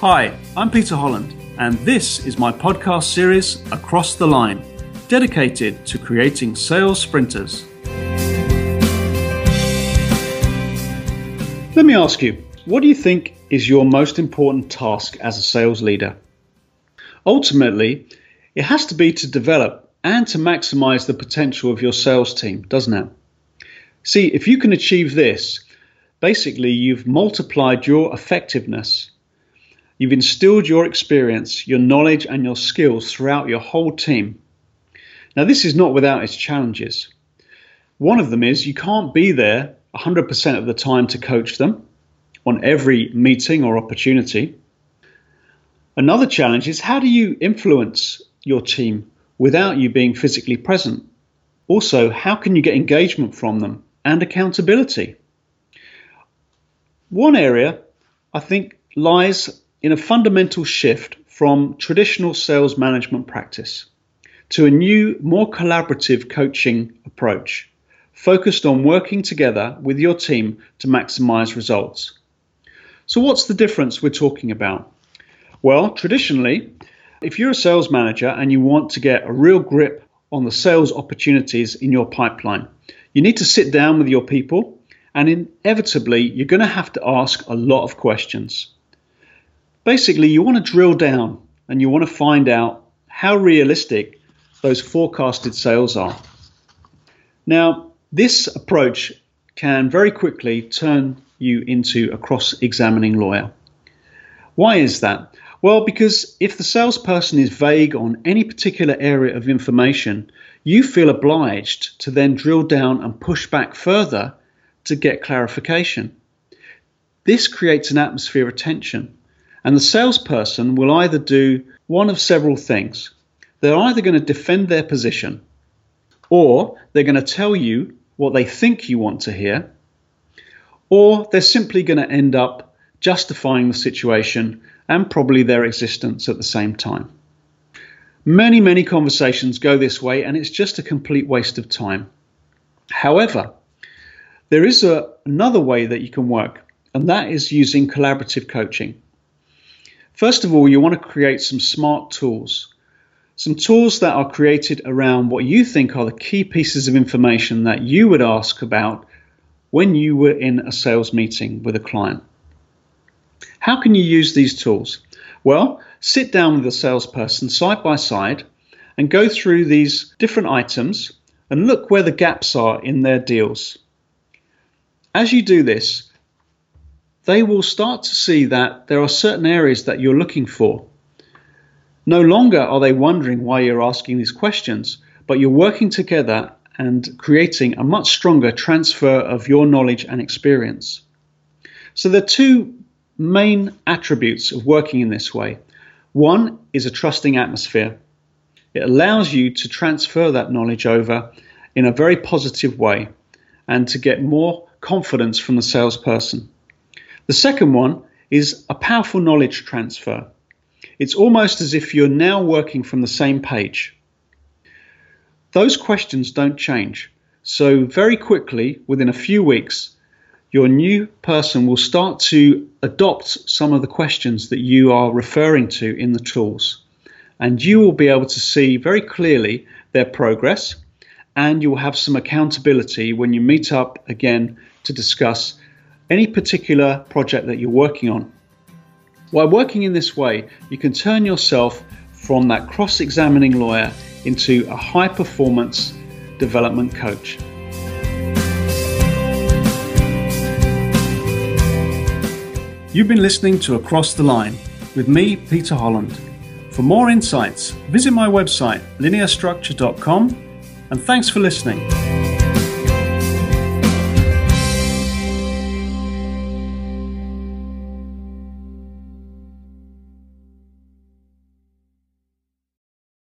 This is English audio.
Hi, I'm Peter Holland, and this is my podcast series, Across the Line, dedicated to creating sales sprinters. Let me ask you, what do you think is your most important task as a sales leader? Ultimately, it has to be to develop and to maximize the potential of your sales team, doesn't it? See, if you can achieve this, basically you've multiplied your effectiveness You've instilled your experience, your knowledge, and your skills throughout your whole team. Now, this is not without its challenges. One of them is you can't be there 100% of the time to coach them on every meeting or opportunity. Another challenge is how do you influence your team without you being physically present? Also, how can you get engagement from them and accountability? One area I think lies in a fundamental shift from traditional sales management practice to a new, more collaborative coaching approach focused on working together with your team to maximize results. So, what's the difference we're talking about? Well, traditionally, if you're a sales manager and you want to get a real grip on the sales opportunities in your pipeline, you need to sit down with your people and inevitably you're going to have to ask a lot of questions basically you want to drill down and you want to find out how realistic those forecasted sales are. Now, this approach can very quickly turn you into a cross examining lawyer. Why is that? Well, because if the salesperson is vague on any particular area of information, you feel obliged to then drill down and push back further to get clarification. This creates an atmosphere of tension and the salesperson will either do one of several things. They're either going to defend their position, or they're going to tell you what they think you want to hear, or they're simply going to end up justifying the situation and probably their existence at the same time. Many, many conversations go this way, and it's just a complete waste of time. However, there is a, another way that you can work, and that is using collaborative coaching. First of all, you want to create some smart tools. Some tools that are created around what you think are the key pieces of information that you would ask about when you were in a sales meeting with a client. How can you use these tools? Well, sit down with a salesperson side by side and go through these different items and look where the gaps are in their deals. As you do this, they will start to see that there are certain areas that you're looking for. No longer are they wondering why you're asking these questions, but you're working together and creating a much stronger transfer of your knowledge and experience. So, there are two main attributes of working in this way. One is a trusting atmosphere. It allows you to transfer that knowledge over in a very positive way and to get more confidence from the salesperson. The second one is a powerful knowledge transfer. It's almost as if you're now working from the same page. Those questions don't change. So, very quickly, within a few weeks, your new person will start to adopt some of the questions that you are referring to in the tools. And you will be able to see very clearly their progress, and you will have some accountability when you meet up again to discuss any particular project that you're working on. While working in this way, you can turn yourself from that cross examining lawyer into a high performance development coach. You've been listening to Across the Line with me, Peter Holland. For more insights, visit my website linearstructure.com and thanks for listening.